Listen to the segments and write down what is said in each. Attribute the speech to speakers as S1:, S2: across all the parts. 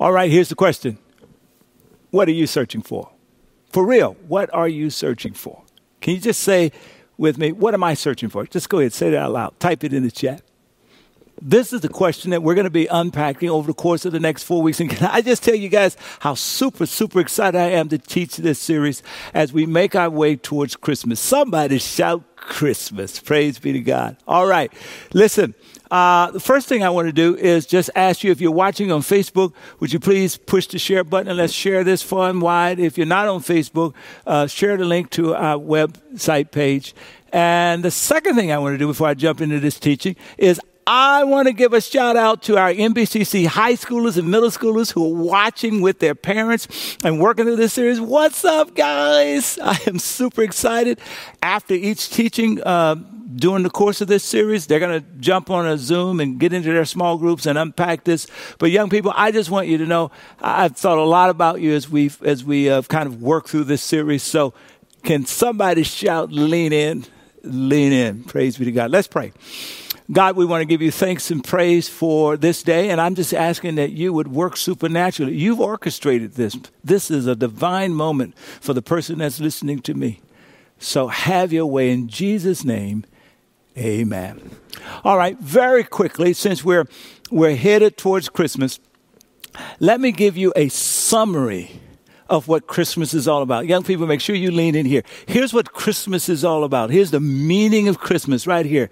S1: All right, here's the question What are you searching for? For real, what are you searching for? Can you just say with me, what am I searching for? Just go ahead, say it out loud. Type it in the chat. This is the question that we're going to be unpacking over the course of the next four weeks. And can I just tell you guys how super, super excited I am to teach this series as we make our way towards Christmas? Somebody shout Christmas. Praise be to God. All right. Listen, uh, the first thing I want to do is just ask you if you're watching on Facebook, would you please push the share button and let's share this far and wide. If you're not on Facebook, uh, share the link to our website page. And the second thing I want to do before I jump into this teaching is I want to give a shout out to our NBCC high schoolers and middle schoolers who are watching with their parents and working through this series. What's up, guys? I am super excited. After each teaching, uh, during the course of this series, they're going to jump on a Zoom and get into their small groups and unpack this. But young people, I just want you to know I've thought a lot about you as we as we uh, kind of work through this series. So, can somebody shout, "Lean in, lean in"? Praise be to God. Let's pray. God, we want to give you thanks and praise for this day. And I'm just asking that you would work supernaturally. You've orchestrated this. This is a divine moment for the person that's listening to me. So have your way in Jesus' name. Amen. All right, very quickly, since we're, we're headed towards Christmas, let me give you a summary of what Christmas is all about. Young people, make sure you lean in here. Here's what Christmas is all about. Here's the meaning of Christmas right here.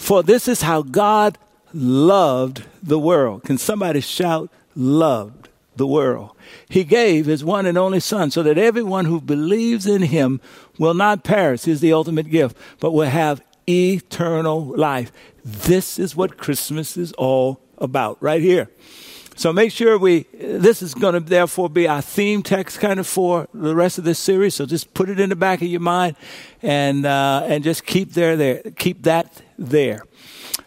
S1: For this is how God loved the world. Can somebody shout, loved the world? He gave his one and only Son so that everyone who believes in him will not perish, is the ultimate gift, but will have eternal life. This is what Christmas is all about, right here. So make sure we, this is going to therefore be our theme text kind of for the rest of this series. So just put it in the back of your mind and, uh, and just keep there, there, keep that there.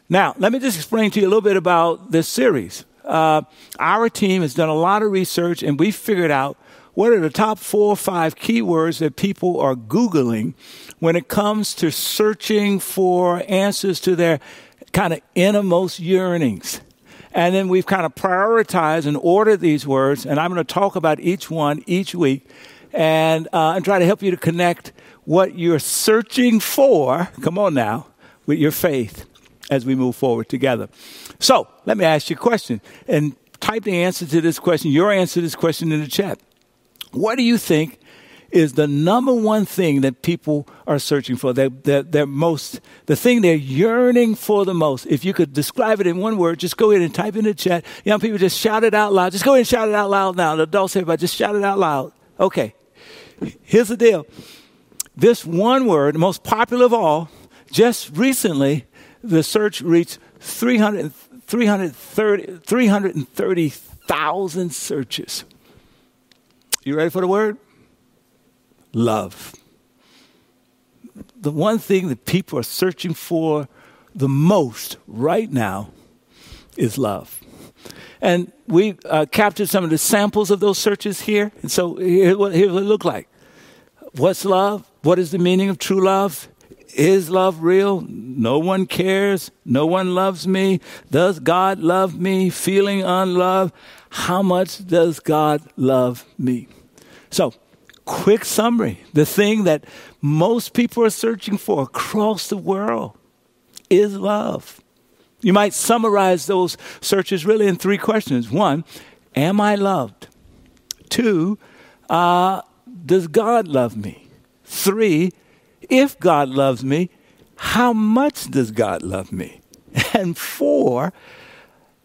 S1: Now, let me just explain to you a little bit about this series. Uh, our team has done a lot of research and we figured out what are the top four or five keywords that people are Googling when it comes to searching for answers to their kind of innermost yearnings. And then we've kind of prioritized and ordered these words, and I'm going to talk about each one each week and, uh, and try to help you to connect what you're searching for, come on now, with your faith as we move forward together. So let me ask you a question and type the answer to this question, your answer to this question in the chat. What do you think is the number one thing that people are searching for. They're, they're, they're, most, the thing they're yearning for the most. If you could describe it in one word, just go ahead and type in the chat. Young people, just shout it out loud. Just go ahead and shout it out loud now. The adults, everybody, just shout it out loud. Okay. Here's the deal. This one word, the most popular of all, just recently, the search reached 300, 330,000 330, searches. You ready for the word? Love. The one thing that people are searching for the most right now is love. And we uh, captured some of the samples of those searches here. And so here's what, here's what it looked like. What's love? What is the meaning of true love? Is love real? No one cares. No one loves me. Does God love me? Feeling unloved. How much does God love me? So, quick summary the thing that most people are searching for across the world is love. You might summarize those searches really in three questions. One, am I loved? Two, uh, does God love me? Three, if God loves me, how much does God love me? And four,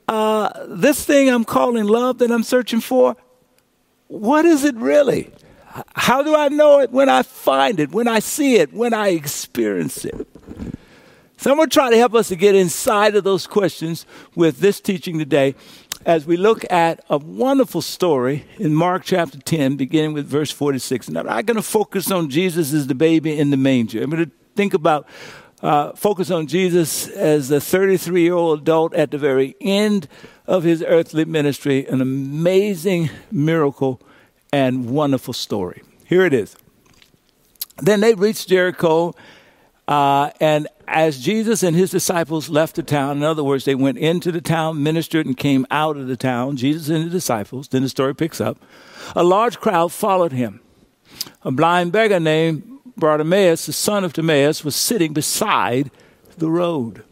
S1: uh, this thing I'm calling love that I'm searching for, what is it really? How do I know it? When I find it, when I see it, when I experience it. So I'm going to try to help us to get inside of those questions with this teaching today as we look at a wonderful story in Mark chapter 10, beginning with verse 46. Now, I'm not going to focus on Jesus as the baby in the manger. I'm going to think about, uh, focus on Jesus as a 33 year old adult at the very end of his earthly ministry, an amazing miracle and wonderful story. Here it is. Then they reached Jericho, Uh, and as Jesus and his disciples left the town, in other words, they went into the town, ministered, and came out of the town, Jesus and the disciples, then the story picks up, a large crowd followed him. A blind beggar named Bartimaeus, the son of Timaeus, was sitting beside the road.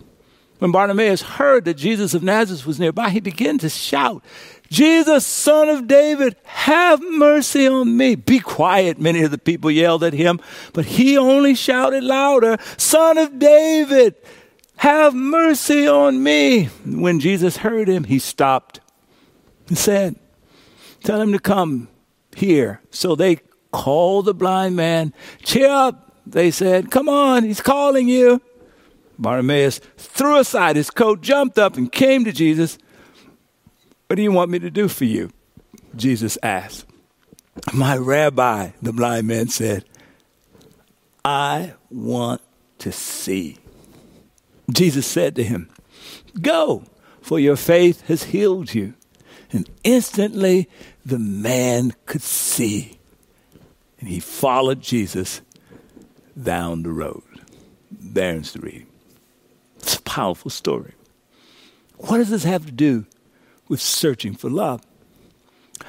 S1: When Bartimaeus heard that Jesus of Nazareth was nearby, he began to shout, Jesus, son of David, have mercy on me. Be quiet, many of the people yelled at him, but he only shouted louder, Son of David, have mercy on me. When Jesus heard him, he stopped and said, Tell him to come here. So they called the blind man. Cheer up, they said. Come on, he's calling you. Bartimaeus threw aside his coat, jumped up, and came to Jesus. What do you want me to do for you? Jesus asked. My rabbi, the blind man said, I want to see. Jesus said to him, Go, for your faith has healed you. And instantly the man could see. And he followed Jesus down the road. There's the reading. It's a powerful story. What does this have to do with searching for love?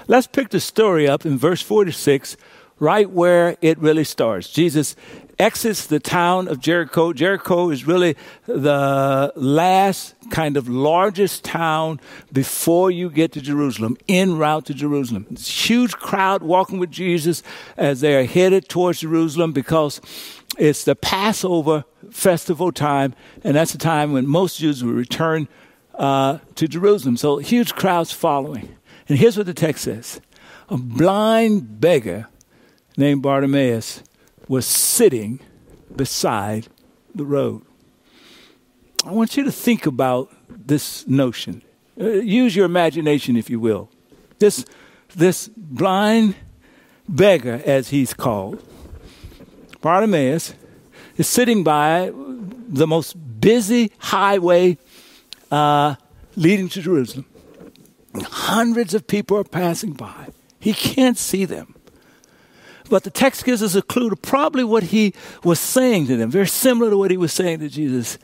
S1: Let's pick the story up in verse 46, right where it really starts. Jesus exits the town of Jericho. Jericho is really the last kind of largest town before you get to Jerusalem, en route to Jerusalem. Huge crowd walking with Jesus as they are headed towards Jerusalem because it's the Passover festival time, and that's the time when most Jews will return uh, to Jerusalem. So huge crowds following. And here's what the text says A blind beggar named Bartimaeus was sitting beside the road. I want you to think about this notion. Uh, use your imagination, if you will. This, this blind beggar, as he's called, Bartimaeus, is sitting by the most busy highway uh, leading to Jerusalem. Hundreds of people are passing by. He can't see them. But the text gives us a clue to probably what he was saying to them, very similar to what he was saying to Jesus.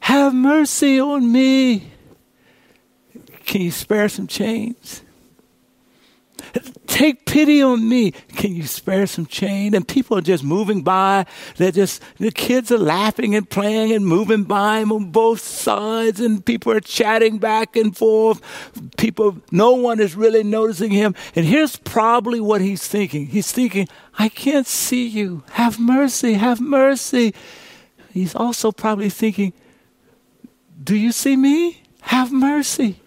S1: Have mercy on me. Can you spare some change? Take pity on me. Can you spare some change? And people are just moving by. They're just, the kids are laughing and playing and moving by them on both sides, and people are chatting back and forth. People, no one is really noticing him. And here's probably what he's thinking He's thinking, I can't see you. Have mercy, have mercy. He's also probably thinking, Do you see me? Have mercy.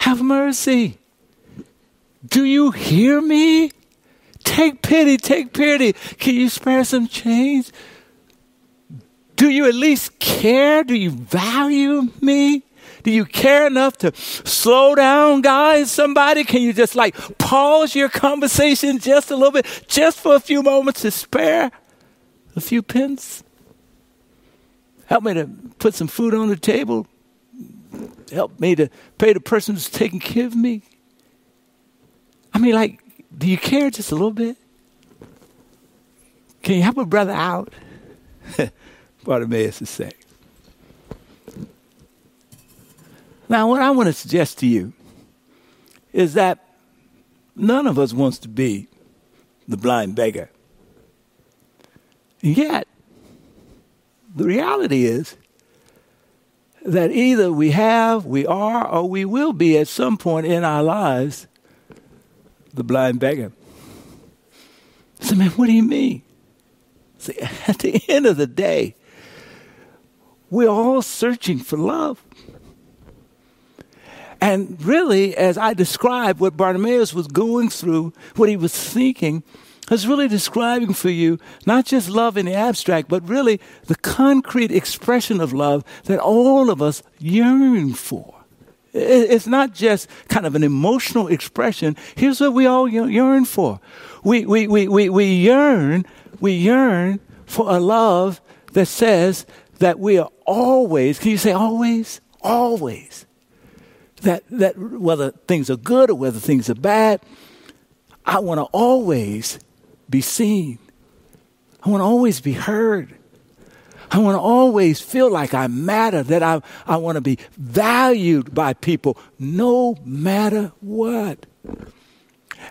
S1: Have mercy. Do you hear me? Take pity, take pity. Can you spare some change? Do you at least care? Do you value me? Do you care enough to slow down, guys? Somebody, can you just like pause your conversation just a little bit, just for a few moments to spare a few pence? Help me to put some food on the table. Help me to pay the person who's taking care of me. I mean, like, do you care just a little bit? Can you help a brother out? Bartimaeus is saying. Now, what I want to suggest to you is that none of us wants to be the blind beggar. And yet, the reality is that either we have, we are, or we will be at some point in our lives the blind beggar. I said, man, what do you mean? See, at the end of the day, we're all searching for love. And really, as I described what Bartimaeus was going through, what he was thinking, I was really describing for you not just love in the abstract, but really the concrete expression of love that all of us yearn for. It's not just kind of an emotional expression. Here's what we all yearn for. We, we, we, we, we yearn, we yearn for a love that says that we are always, can you say always? Always. That, that whether things are good or whether things are bad, I want to always be seen. I want to always be heard. I want to always feel like I matter, that I, I want to be valued by people no matter what.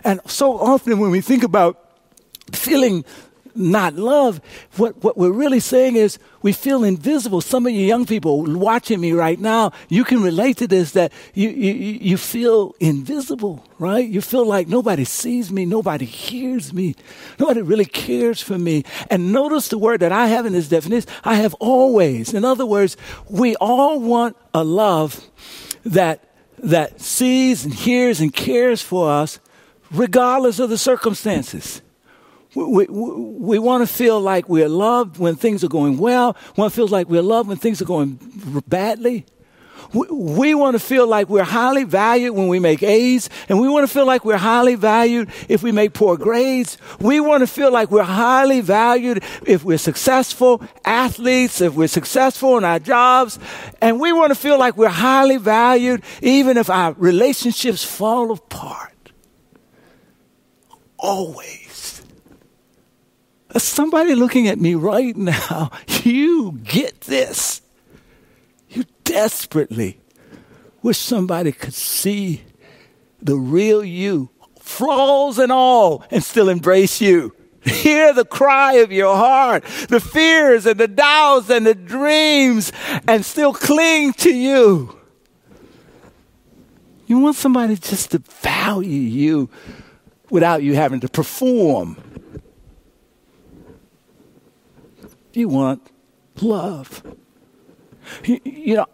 S1: And so often when we think about feeling not love, what, what we're really saying is we feel invisible. Some of you young people watching me right now, you can relate to this that you, you, you feel invisible, right? You feel like nobody sees me, nobody hears me, nobody really cares for me. And notice the word that I have in this definition I have always. In other words, we all want a love that, that sees and hears and cares for us regardless of the circumstances. We, we, we want to feel like we're loved when things are going well. One feels like we're loved when things are going badly. We, we want to feel like we're highly valued when we make A's, and we want to feel like we're highly valued if we make poor grades. We want to feel like we're highly valued if we're successful athletes, if we're successful in our jobs, and we want to feel like we're highly valued even if our relationships fall apart. Always somebody looking at me right now, you get this. You desperately wish somebody could see the real you, flaws and all, and still embrace you. Hear the cry of your heart, the fears and the doubts and the dreams, and still cling to you. You want somebody just to value you without you having to perform You want love. You, you know,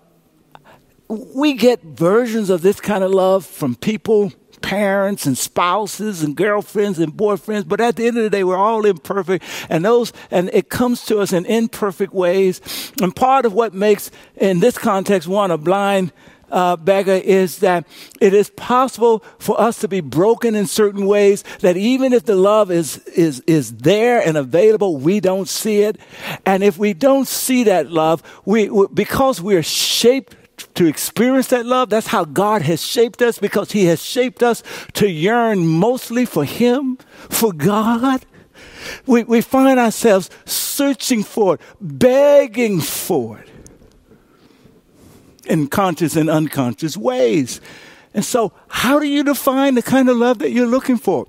S1: we get versions of this kind of love from people, parents and spouses and girlfriends and boyfriends, but at the end of the day, we're all imperfect and those, and it comes to us in imperfect ways. And part of what makes, in this context, one a blind uh, beggar is that it is possible for us to be broken in certain ways that even if the love is, is, is there and available, we don't see it. And if we don't see that love, we, because we're shaped to experience that love. That's how God has shaped us because He has shaped us to yearn mostly for Him, for God. We, we find ourselves searching for it, begging for it in conscious and unconscious ways. And so, how do you define the kind of love that you're looking for?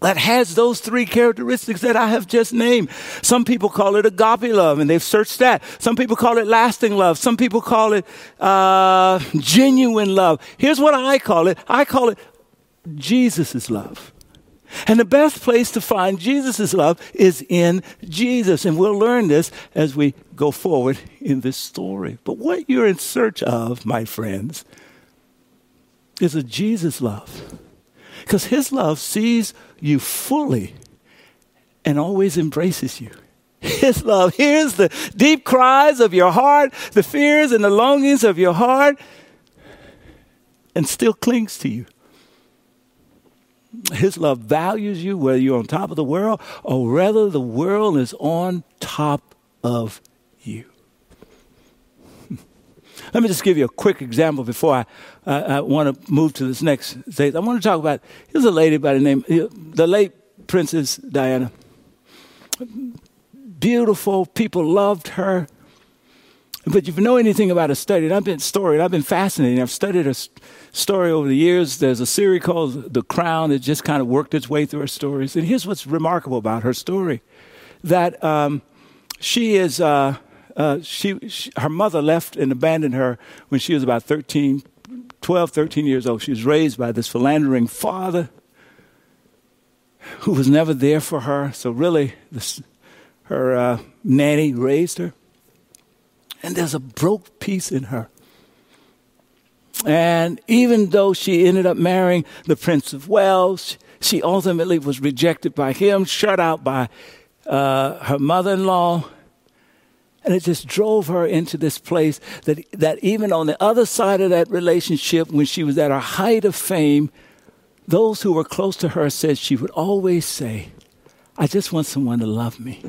S1: That has those three characteristics that I have just named. Some people call it agape love, and they've searched that. Some people call it lasting love. Some people call it uh, genuine love. Here's what I call it I call it Jesus' love. And the best place to find Jesus' love is in Jesus. And we'll learn this as we go forward in this story. But what you're in search of, my friends, is a Jesus love. Because his love sees you fully and always embraces you. His love hears the deep cries of your heart, the fears and the longings of your heart, and still clings to you. His love values you whether you're on top of the world or whether the world is on top of you. Let me just give you a quick example before I, uh, I want to move to this next stage. I want to talk about here's a lady by the name, the late Princess Diana. Beautiful, people loved her. But if you know anything about her study, and I've been storied, I've been fascinated. I've studied her story over the years. There's a series called The Crown that just kind of worked its way through her stories. And here's what's remarkable about her story that um, she is, uh, uh, she, she, her mother left and abandoned her when she was about 13, 12, 13 years old. She was raised by this philandering father who was never there for her. So, really, this, her uh, nanny raised her. And there's a broke piece in her. And even though she ended up marrying the Prince of Wales, she ultimately was rejected by him, shut out by uh, her mother in law. And it just drove her into this place that, that even on the other side of that relationship, when she was at her height of fame, those who were close to her said she would always say, I just want someone to love me.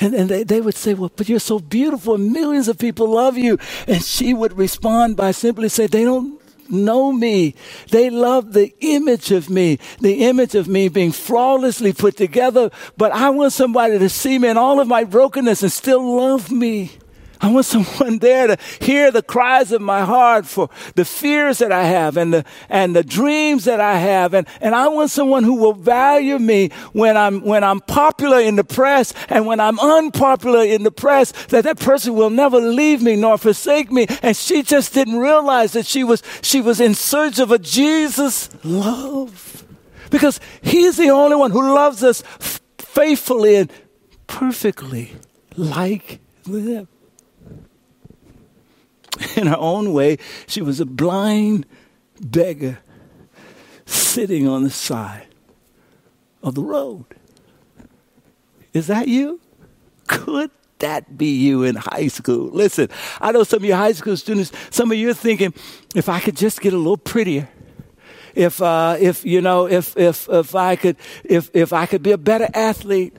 S1: And, and they, they would say, Well, but you're so beautiful, and millions of people love you. And she would respond by simply saying, They don't know me. They love the image of me, the image of me being flawlessly put together. But I want somebody to see me in all of my brokenness and still love me. I want someone there to hear the cries of my heart for the fears that I have and the, and the dreams that I have. And, and I want someone who will value me when I'm, when I'm popular in the press and when I'm unpopular in the press, that that person will never leave me nor forsake me. And she just didn't realize that she was, she was in search of a Jesus love. Because he's the only one who loves us faithfully and perfectly like them. in her own way, she was a blind beggar sitting on the side of the road. Is that you? Could that be you in high school? Listen, I know some of you high school students, some of you are thinking, if I could just get a little prettier, if, uh, if you know, if, if, if, I could, if, if I could be a better athlete,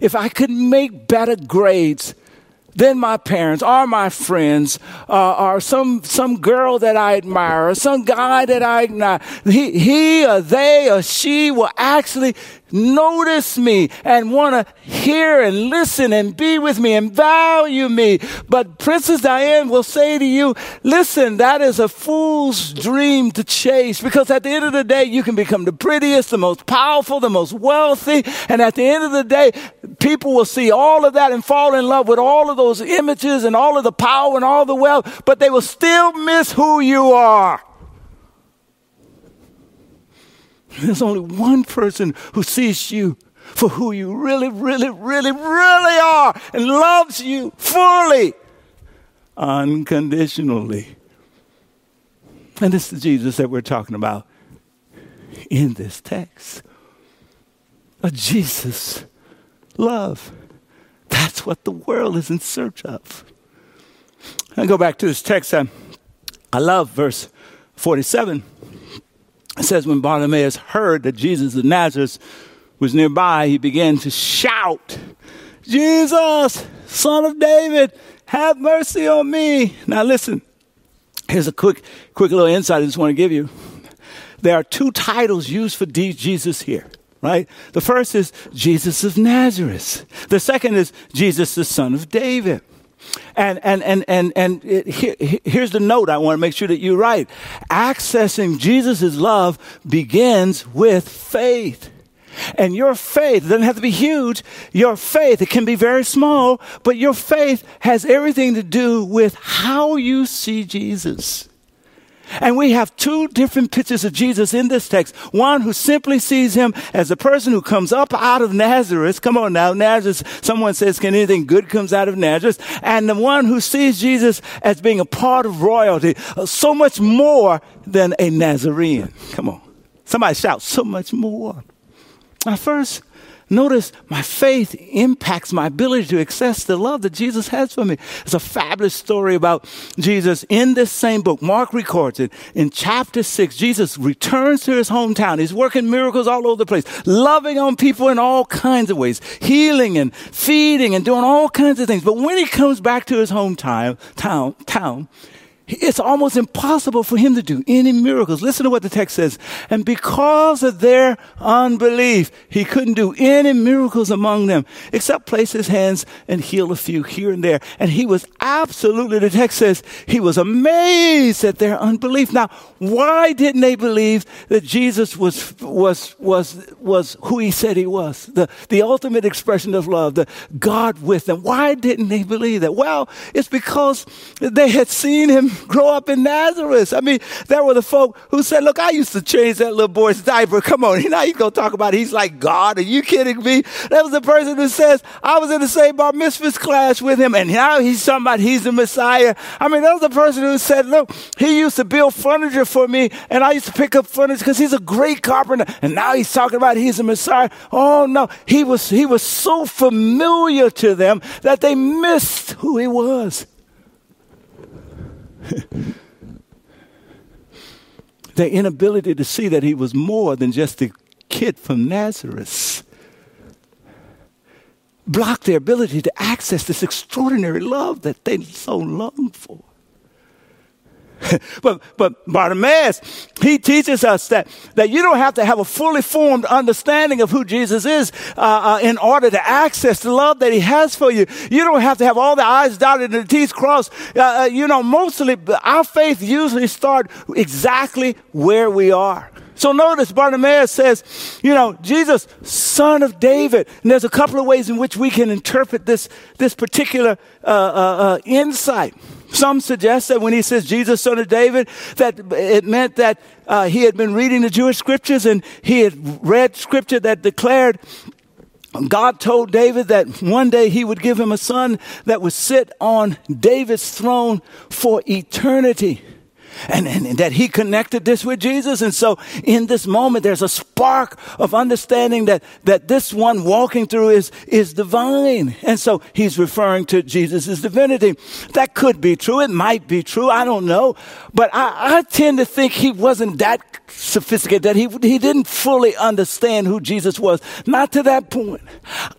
S1: if I could make better grades, then my parents or my friends uh, or some, some girl that I admire or some guy that I admire, he, he or they or she will actually notice me and want to hear and listen and be with me and value me. But Princess Diane will say to you, listen, that is a fool's dream to chase because at the end of the day, you can become the prettiest, the most powerful, the most wealthy. And at the end of the day, people will see all of that and fall in love with all of those images and all of the power and all the wealth, but they will still miss who you are. There's only one person who sees you for who you really, really, really, really are and loves you fully, unconditionally. And this is Jesus that we're talking about in this text. A Jesus love. That's what the world is in search of. I go back to this text. I, I love verse 47. It says, when Bartimaeus heard that Jesus of Nazareth was nearby, he began to shout, Jesus, son of David, have mercy on me. Now listen, here's a quick, quick little insight I just want to give you. There are two titles used for Jesus here, right? The first is Jesus of Nazareth. The second is Jesus, the son of David. And, and, and, and, and it, here, here's the note I want to make sure that you write. Accessing Jesus' love begins with faith. And your faith doesn't have to be huge. Your faith, it can be very small, but your faith has everything to do with how you see Jesus. And we have two different pictures of Jesus in this text. One who simply sees him as a person who comes up out of Nazareth. Come on now, Nazareth. Someone says, can anything good comes out of Nazareth? And the one who sees Jesus as being a part of royalty, uh, so much more than a Nazarene. Come on. Somebody shout, so much more. Now first, Notice my faith impacts my ability to access the love that Jesus has for me. It's a fabulous story about Jesus in this same book. Mark records it in chapter six. Jesus returns to his hometown. He's working miracles all over the place, loving on people in all kinds of ways, healing and feeding and doing all kinds of things. But when he comes back to his hometown, town, town, it's almost impossible for him to do any miracles. Listen to what the text says. And because of their unbelief, he couldn't do any miracles among them except place his hands and heal a few here and there. And he was absolutely, the text says, he was amazed at their unbelief. Now, why didn't they believe that Jesus was, was, was, was who he said he was? The, the ultimate expression of love, the God with them. Why didn't they believe that? Well, it's because they had seen him grow up in Nazareth. I mean, there were the folk who said, look, I used to change that little boy's diaper. Come on. Now he's going to talk about he's like God. Are you kidding me? That was the person who says, I was in the same bar mitzvahs class with him and now he's talking about he's the Messiah. I mean, that was the person who said, look, he used to build furniture for me and I used to pick up furniture because he's a great carpenter. And now he's talking about he's the Messiah. Oh no, he was, he was so familiar to them that they missed who he was. Their inability to see that he was more than just a kid from Nazareth blocked their ability to access this extraordinary love that they so longed for. but but Bartimaeus, he teaches us that that you don't have to have a fully formed understanding of who Jesus is uh, uh, in order to access the love that He has for you. You don't have to have all the I's dotted and the T's crossed. Uh, uh you know, mostly our faith usually start exactly where we are. So notice Bartimaeus says, you know, Jesus, son of David. And there's a couple of ways in which we can interpret this, this particular uh, uh, uh, insight. Some suggest that when he says Jesus, son of David, that it meant that uh, he had been reading the Jewish scriptures and he had read scripture that declared God told David that one day he would give him a son that would sit on David's throne for eternity and, and, and, that he connected this with Jesus. And so in this moment, there's a spark of understanding that, that this one walking through is, is divine. And so he's referring to Jesus' divinity. That could be true. It might be true. I don't know. But I, I tend to think he wasn't that sophisticated, that he, he didn't fully understand who Jesus was. Not to that point.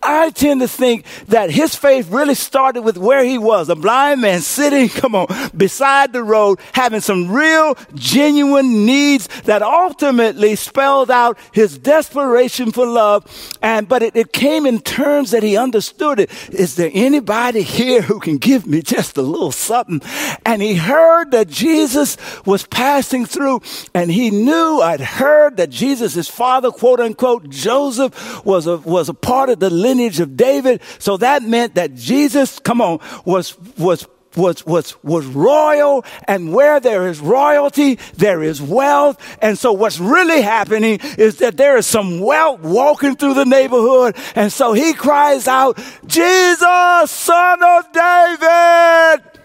S1: I tend to think that his faith really started with where he was, a blind man sitting, come on, beside the road, having some real, genuine needs that ultimately spelled out his desperation for love. And, but it, it came in terms that he understood it. Is there anybody here who can give me just a little something? And he heard that Jesus was passing through and he knew I'd heard that Jesus, his father, quote unquote, Joseph was a, was a part of the lineage of David. So that meant that Jesus, come on, was, was was, was, was royal, and where there is royalty, there is wealth. And so what's really happening is that there is some wealth walking through the neighborhood. And so he cries out, Jesus, son of David,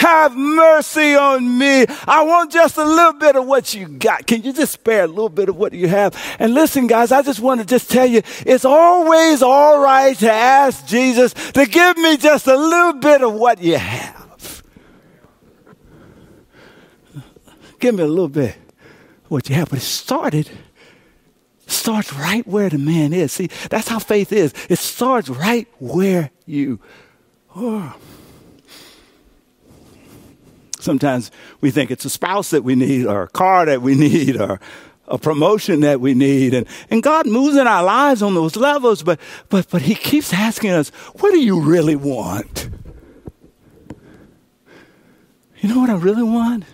S1: have mercy on me. I want just a little bit of what you got. Can you just spare a little bit of what you have? And listen, guys, I just want to just tell you, it's always all right to ask Jesus to give me just a little bit of what you have. Give me a little bit of what you have. But it started starts right where the man is. See, that's how faith is. It starts right where you are. Sometimes we think it's a spouse that we need, or a car that we need, or a promotion that we need. And, and God moves in our lives on those levels, but, but, but He keeps asking us, what do you really want? You know what I really want?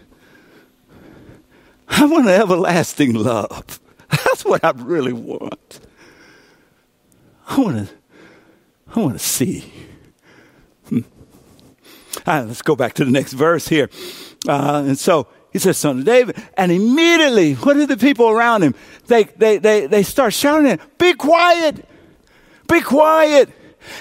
S1: I want an everlasting love. That's what I really want. I want to, I want to see. Right, let's go back to the next verse here. Uh, and so he says, son of David. And immediately, what did the people around him? They, they, they, they start shouting, be quiet, be quiet.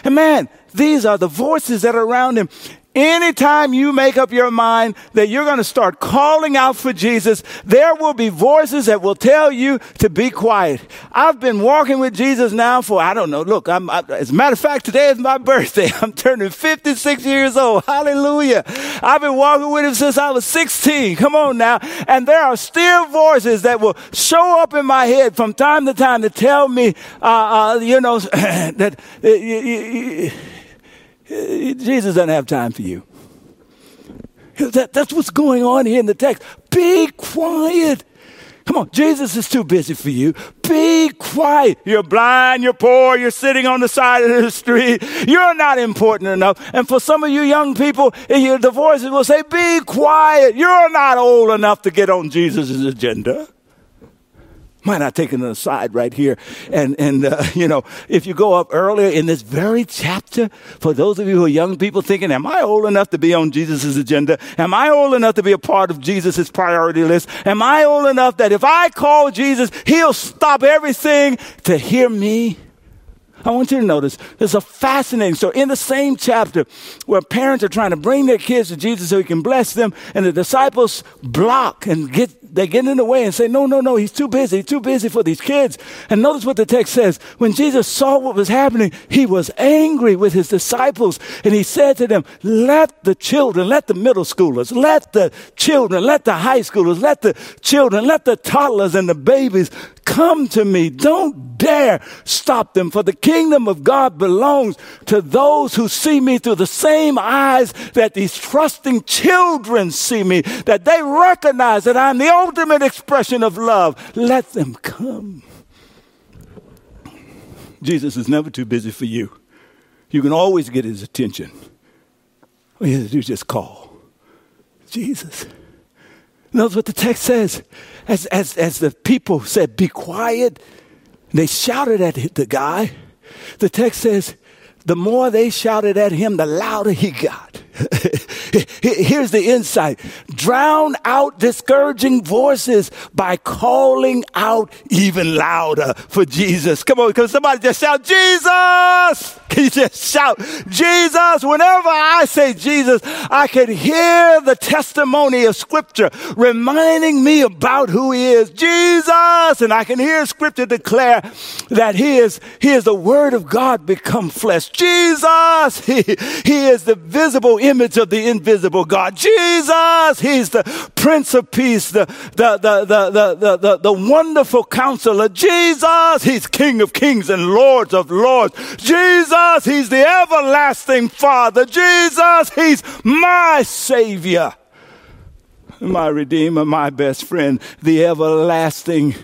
S1: And man, these are the voices that are around him. Anytime you make up your mind that you're going to start calling out for Jesus, there will be voices that will tell you to be quiet. I've been walking with Jesus now for, I don't know, look, I'm, I, as a matter of fact, today is my birthday. I'm turning 56 years old. Hallelujah. I've been walking with him since I was 16. Come on now. And there are still voices that will show up in my head from time to time to tell me, uh, uh, you know, that, uh, Jesus doesn't have time for you. That, that's what's going on here in the text. Be quiet. Come on, Jesus is too busy for you. Be quiet. You're blind, you're poor, you're sitting on the side of the street. You're not important enough. And for some of you young people, the voices will say, Be quiet. You're not old enough to get on Jesus' agenda. Might not take it aside right here. And, and uh, you know, if you go up earlier in this very chapter, for those of you who are young people thinking, am I old enough to be on Jesus' agenda? Am I old enough to be a part of Jesus' priority list? Am I old enough that if I call Jesus, he'll stop everything to hear me? I want you to notice there's a fascinating story in the same chapter where parents are trying to bring their kids to Jesus so he can bless them, and the disciples block and get they get in the way and say, No, no, no, he's too busy, he's too busy for these kids. And notice what the text says. When Jesus saw what was happening, he was angry with his disciples, and he said to them, Let the children, let the middle schoolers, let the children, let the high schoolers, let the children, let the toddlers and the babies Come to me. Don't dare stop them, for the kingdom of God belongs to those who see me through the same eyes that these trusting children see me, that they recognize that I'm the ultimate expression of love. Let them come. Jesus is never too busy for you. You can always get his attention. All you have to do is just call Jesus. Notice what the text says. As, as, as the people said, Be quiet, they shouted at the guy. The text says, the more they shouted at him, the louder he got. Here's the insight drown out discouraging voices by calling out even louder for Jesus. Come on, can somebody just shout, Jesus? Can you just shout, Jesus? Whenever I say Jesus, I can hear the testimony of Scripture reminding me about who He is. Jesus! And I can hear Scripture declare that He is, He is the Word of God become flesh. Jesus! He, he is the visible image of the invisible God. Jesus, He's the Prince of Peace, the, the, the, the, the, the, the, the wonderful counselor. Jesus, He's King of Kings and Lords of Lords. Jesus, He's the everlasting Father. Jesus, He's my Savior, my Redeemer, my best friend, the everlasting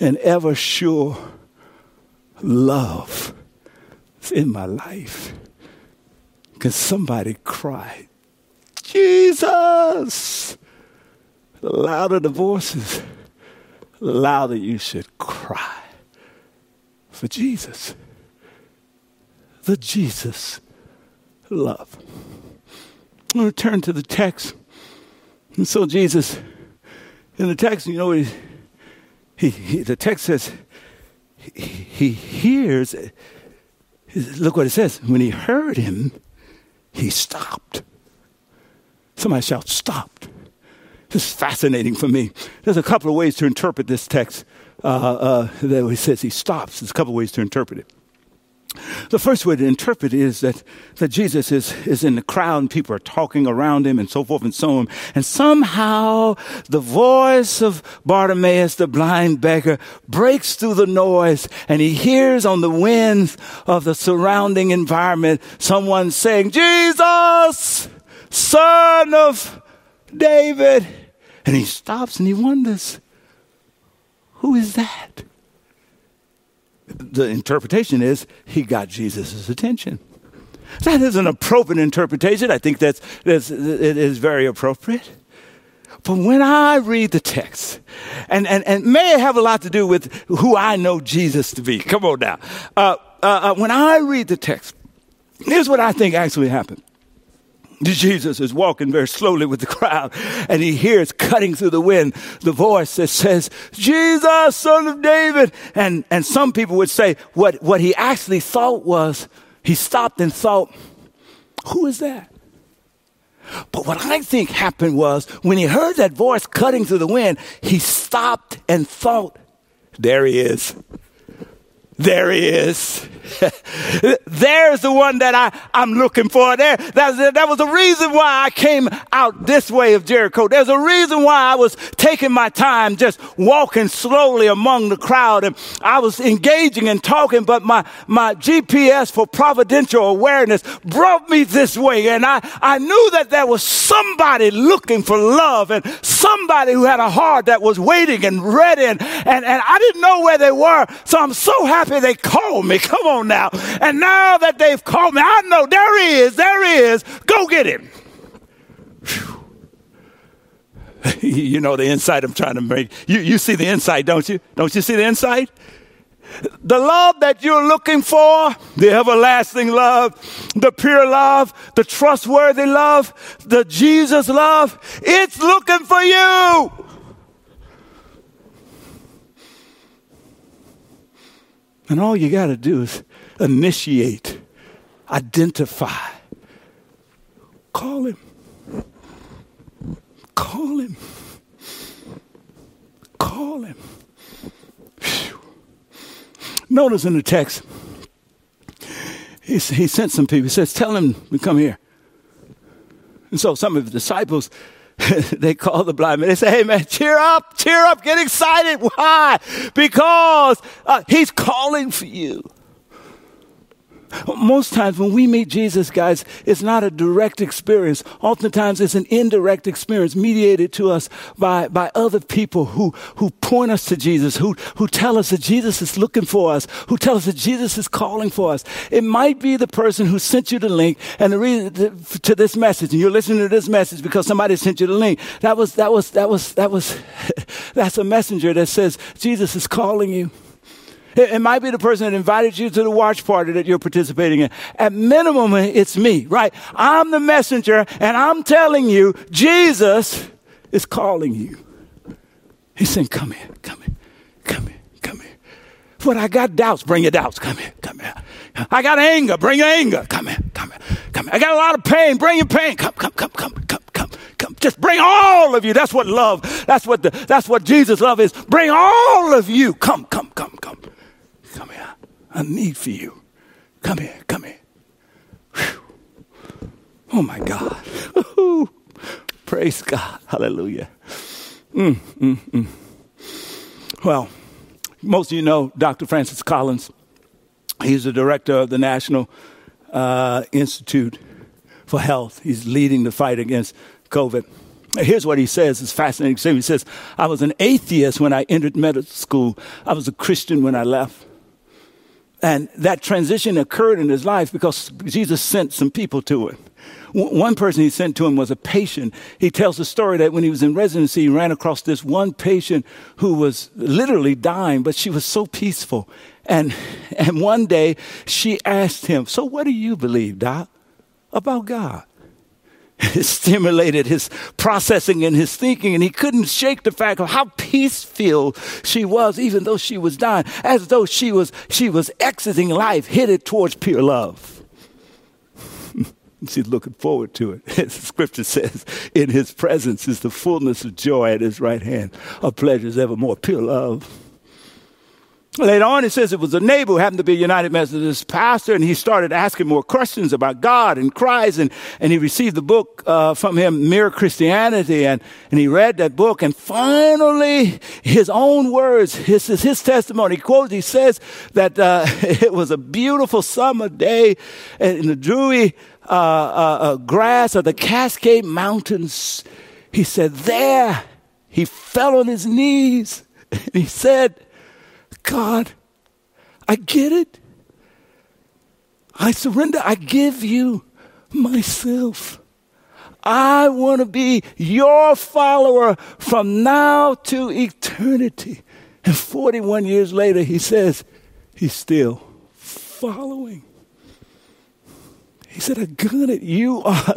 S1: and ever sure love in my life. Can somebody cry, Jesus? The louder the voices, the louder you should cry for Jesus. The Jesus love. I'm going to turn to the text. And so Jesus, in the text, you know, he, he, he the text says, he, he hears, look what it says, when he heard him, he stopped. Somebody shout, stopped. This is fascinating for me. There's a couple of ways to interpret this text. Uh, uh, that he says he stops. There's a couple of ways to interpret it. The first way to interpret is that, that Jesus is, is in the crowd and people are talking around him and so forth and so on. And somehow the voice of Bartimaeus, the blind beggar, breaks through the noise and he hears on the winds of the surrounding environment someone saying, Jesus, son of David. And he stops and he wonders, who is that? The interpretation is he got Jesus' attention. That is an appropriate interpretation. I think that's, that's it is very appropriate. But when I read the text, and, and, and may it have a lot to do with who I know Jesus to be. Come on now. Uh, uh, uh, when I read the text, here's what I think actually happened. Jesus is walking very slowly with the crowd, and he hears cutting through the wind the voice that says, Jesus, son of David. And, and some people would say what, what he actually thought was, he stopped and thought, who is that? But what I think happened was when he heard that voice cutting through the wind, he stopped and thought, there he is. There he is. There's the one that I, I'm looking for. There, that, that was the reason why I came out this way of Jericho. There's a reason why I was taking my time just walking slowly among the crowd and I was engaging and talking, but my, my GPS for providential awareness brought me this way. And I, I knew that there was somebody looking for love and somebody who had a heart that was waiting and ready. And, and, and I didn't know where they were. So I'm so happy they called me. Come on now. And now that they've called me, I know there he is, there he is. Go get him. you know the insight I'm trying to make. You, you see the insight, don't you? Don't you see the insight? The love that you're looking for, the everlasting love, the pure love, the trustworthy love, the Jesus love, it's looking for you. And all you got to do is initiate, identify, call him. Call him. Call him. Whew. Notice in the text, he, he sent some people. He says, Tell him to come here. And so some of the disciples, they call the blind man. They say, hey man, cheer up, cheer up, get excited. Why? Because uh, he's calling for you. Most times when we meet Jesus, guys, it's not a direct experience. Oftentimes it's an indirect experience mediated to us by, by other people who, who point us to Jesus, who, who tell us that Jesus is looking for us, who tell us that Jesus is calling for us. It might be the person who sent you the link and the reason to, to this message, and you're listening to this message because somebody sent you the link. That was, that was, that was, that was, that's a messenger that says Jesus is calling you. It, might be the person that invited you to the watch party that you're participating in. At minimum, it's me, right? I'm the messenger and I'm telling you, Jesus is calling you. He's saying, come here, come here, come here, come here. But I got doubts, bring your doubts, come here, come here. I got anger, bring your anger, come here, come here, come here. I got a lot of pain, bring your pain, come, come, come, come, come, come, come. Just bring all of you. That's what love, that's what the, that's what Jesus love is. Bring all of you. Come, come, come, come. Come here. I need for you. Come here. Come here. Whew. Oh my God. Praise God. Hallelujah. Mm, mm, mm. Well, most of you know Dr. Francis Collins. He's the director of the National uh, Institute for Health. He's leading the fight against COVID. Here's what he says. It's fascinating. He says, I was an atheist when I entered medical school. I was a Christian when I left. And that transition occurred in his life because Jesus sent some people to him. One person he sent to him was a patient. He tells the story that when he was in residency, he ran across this one patient who was literally dying, but she was so peaceful. And, and one day she asked him, So what do you believe, Doc, about God? Stimulated his processing and his thinking, and he couldn't shake the fact of how peaceful she was, even though she was dying, as though she was she was exiting life, headed towards pure love. She's looking forward to it. As the scripture says, in his presence is the fullness of joy at his right hand, of pleasures evermore, pure love. Later on, it says it was a neighbor who happened to be a United Methodist pastor, and he started asking more questions about God and Christ, and, and he received the book uh, from him, Mere Christianity, and, and he read that book, and finally, his own words, his, his, his testimony, he quotes, he says that uh, it was a beautiful summer day in the dewy uh, uh, uh, grass of the Cascade Mountains. He said, there, he fell on his knees, and he said, God, I get it. I surrender. I give you myself. I want to be your follower from now to eternity. And 41 years later, he says he's still following. He said, I got it. You are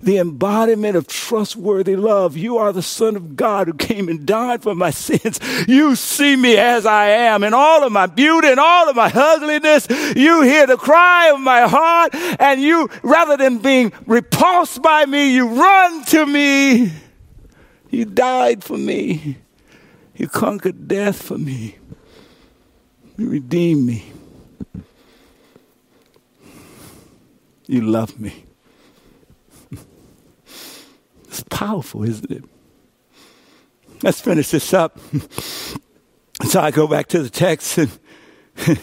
S1: the embodiment of trustworthy love. You are the Son of God who came and died for my sins. You see me as I am in all of my beauty and all of my ugliness. You hear the cry of my heart, and you, rather than being repulsed by me, you run to me. You died for me. You conquered death for me. You redeemed me. You love me. It's powerful, isn't it? Let's finish this up. so I go back to the text and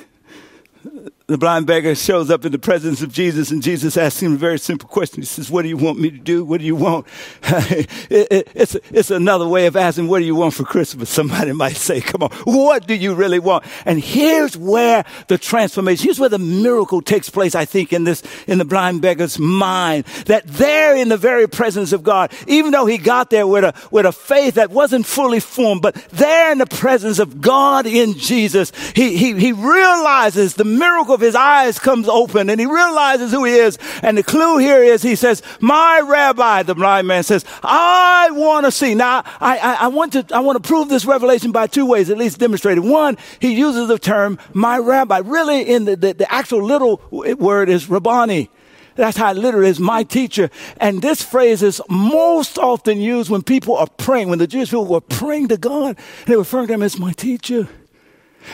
S1: the blind beggar shows up in the presence of Jesus, and Jesus asks him a very simple question. He says, What do you want me to do? What do you want? it, it, it's, it's another way of asking, What do you want for Christmas? Somebody might say, Come on, what do you really want? And here's where the transformation, here's where the miracle takes place, I think, in this, in the blind beggar's mind. That there in the very presence of God, even though he got there with a, with a faith that wasn't fully formed, but there in the presence of God in Jesus, he, he, he realizes the miracle of his eyes comes open and he realizes who he is. And the clue here is he says, my rabbi, the blind man says, I want to see. Now, I, I, I, want to, I want to prove this revelation by two ways, at least demonstrated. One, he uses the term my rabbi. Really in the, the, the actual little word is rabbani. That's how it literally is, my teacher. And this phrase is most often used when people are praying, when the Jewish people were praying to God, they were referring to him as my teacher.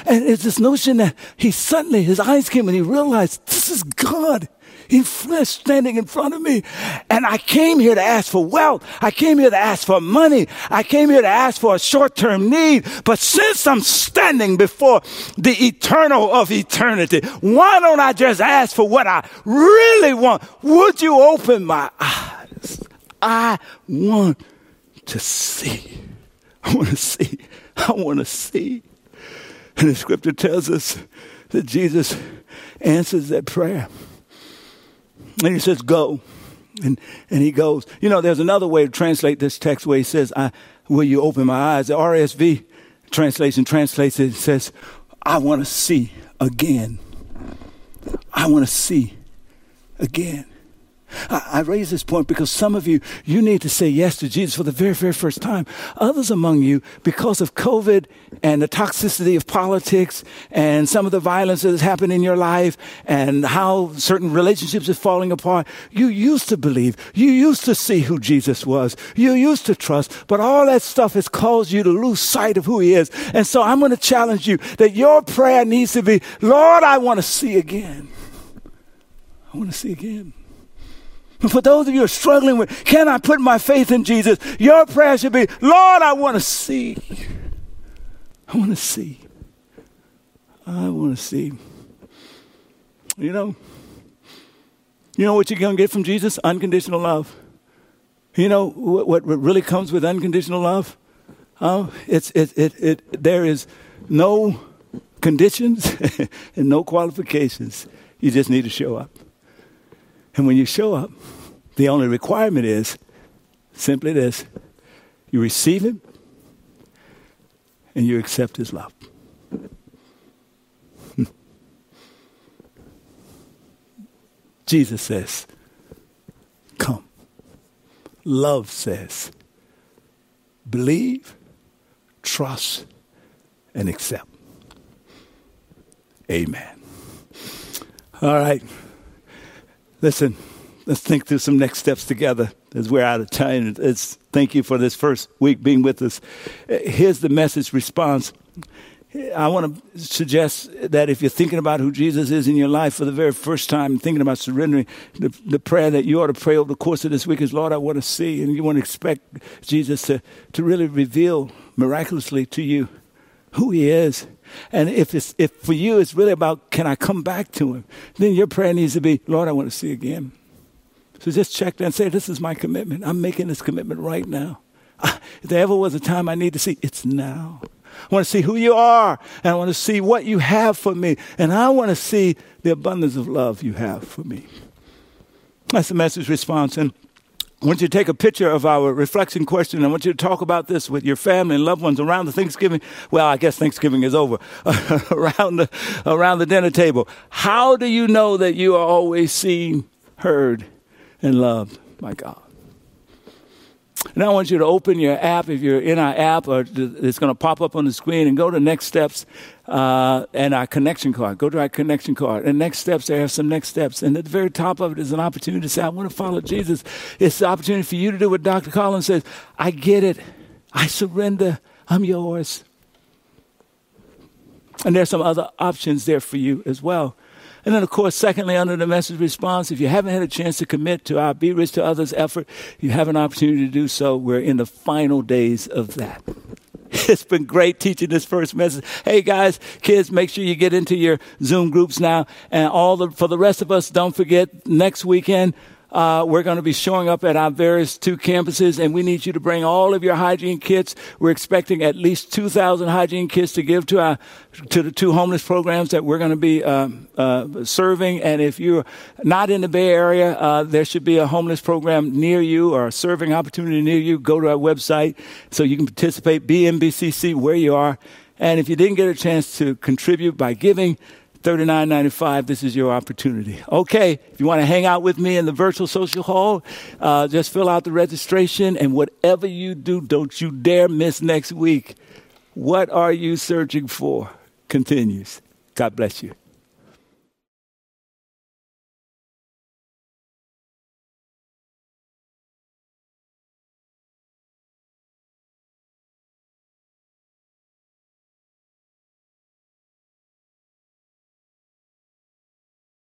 S1: And it's this notion that he suddenly, his eyes came and he realized this is God. in flesh standing in front of me. And I came here to ask for wealth. I came here to ask for money. I came here to ask for a short term need. But since I'm standing before the eternal of eternity, why don't I just ask for what I really want? Would you open my eyes? I want to see. I want to see. I want to see. And the scripture tells us that Jesus answers that prayer. And he says, Go. And, and he goes. You know, there's another way to translate this text where he says, I, Will you open my eyes? The RSV translation translates it, says, I want to see again. I want to see again. I, raise this point because some of you, you need to say yes to Jesus for the very, very first time. Others among you, because of COVID and the toxicity of politics and some of the violence that has happened in your life and how certain relationships are falling apart, you used to believe, you used to see who Jesus was, you used to trust, but all that stuff has caused you to lose sight of who he is. And so I'm going to challenge you that your prayer needs to be, Lord, I want to see again. I want to see again. For those of you who are struggling with, can I put my faith in Jesus? Your prayer should be, Lord, I want to see. I want to see. I want to see. You know, you know what you're going to get from Jesus? Unconditional love. You know what, what really comes with unconditional love? Oh, it's, it, it, it, there is no conditions and no qualifications. You just need to show up. And when you show up, the only requirement is simply this you receive Him and you accept His love. Jesus says, Come. Love says, Believe, trust, and accept. Amen. All right. Listen, let's think through some next steps together as we're out of time. It's, thank you for this first week being with us. Here's the message response. I want to suggest that if you're thinking about who Jesus is in your life for the very first time, thinking about surrendering, the, the prayer that you ought to pray over the course of this week is, Lord, I want to see. And you want to expect Jesus to, to really reveal miraculously to you who he is and if it's if for you it's really about can I come back to him, then your prayer needs to be, Lord, I want to see again. So just check that and say, This is my commitment. I'm making this commitment right now. If there ever was a time I need to see, it's now. I want to see who you are, and I want to see what you have for me, and I want to see the abundance of love you have for me. That's the message response. And I want you to take a picture of our reflection question. I want you to talk about this with your family and loved ones around the Thanksgiving. Well, I guess Thanksgiving is over. around the around the dinner table. How do you know that you are always seen, heard, and loved by God? And I want you to open your app if you're in our app, or it's going to pop up on the screen, and go to Next Steps uh, and our connection card. Go to our connection card. And Next Steps, there are some next steps. And at the very top of it is an opportunity to say, I want to follow Jesus. It's the opportunity for you to do what Dr. Collins says I get it. I surrender. I'm yours. And there's some other options there for you as well. And then, of course, secondly, under the message response, if you haven't had a chance to commit to our Be Rich to Others effort, you have an opportunity to do so. We're in the final days of that. It's been great teaching this first message. Hey guys, kids, make sure you get into your Zoom groups now. And all the, for the rest of us, don't forget next weekend, uh, we're going to be showing up at our various two campuses, and we need you to bring all of your hygiene kits. We're expecting at least 2,000 hygiene kits to give to our to the two homeless programs that we're going to be uh, uh, serving. And if you're not in the Bay Area, uh, there should be a homeless program near you or a serving opportunity near you. Go to our website so you can participate. Be NBCC where you are. And if you didn't get a chance to contribute by giving, $39.95, this is your opportunity. Okay, if you want to hang out with me in the virtual social hall, uh, just fill out the registration, and whatever you do, don't you dare miss next week. What are you searching for? Continues. God bless you.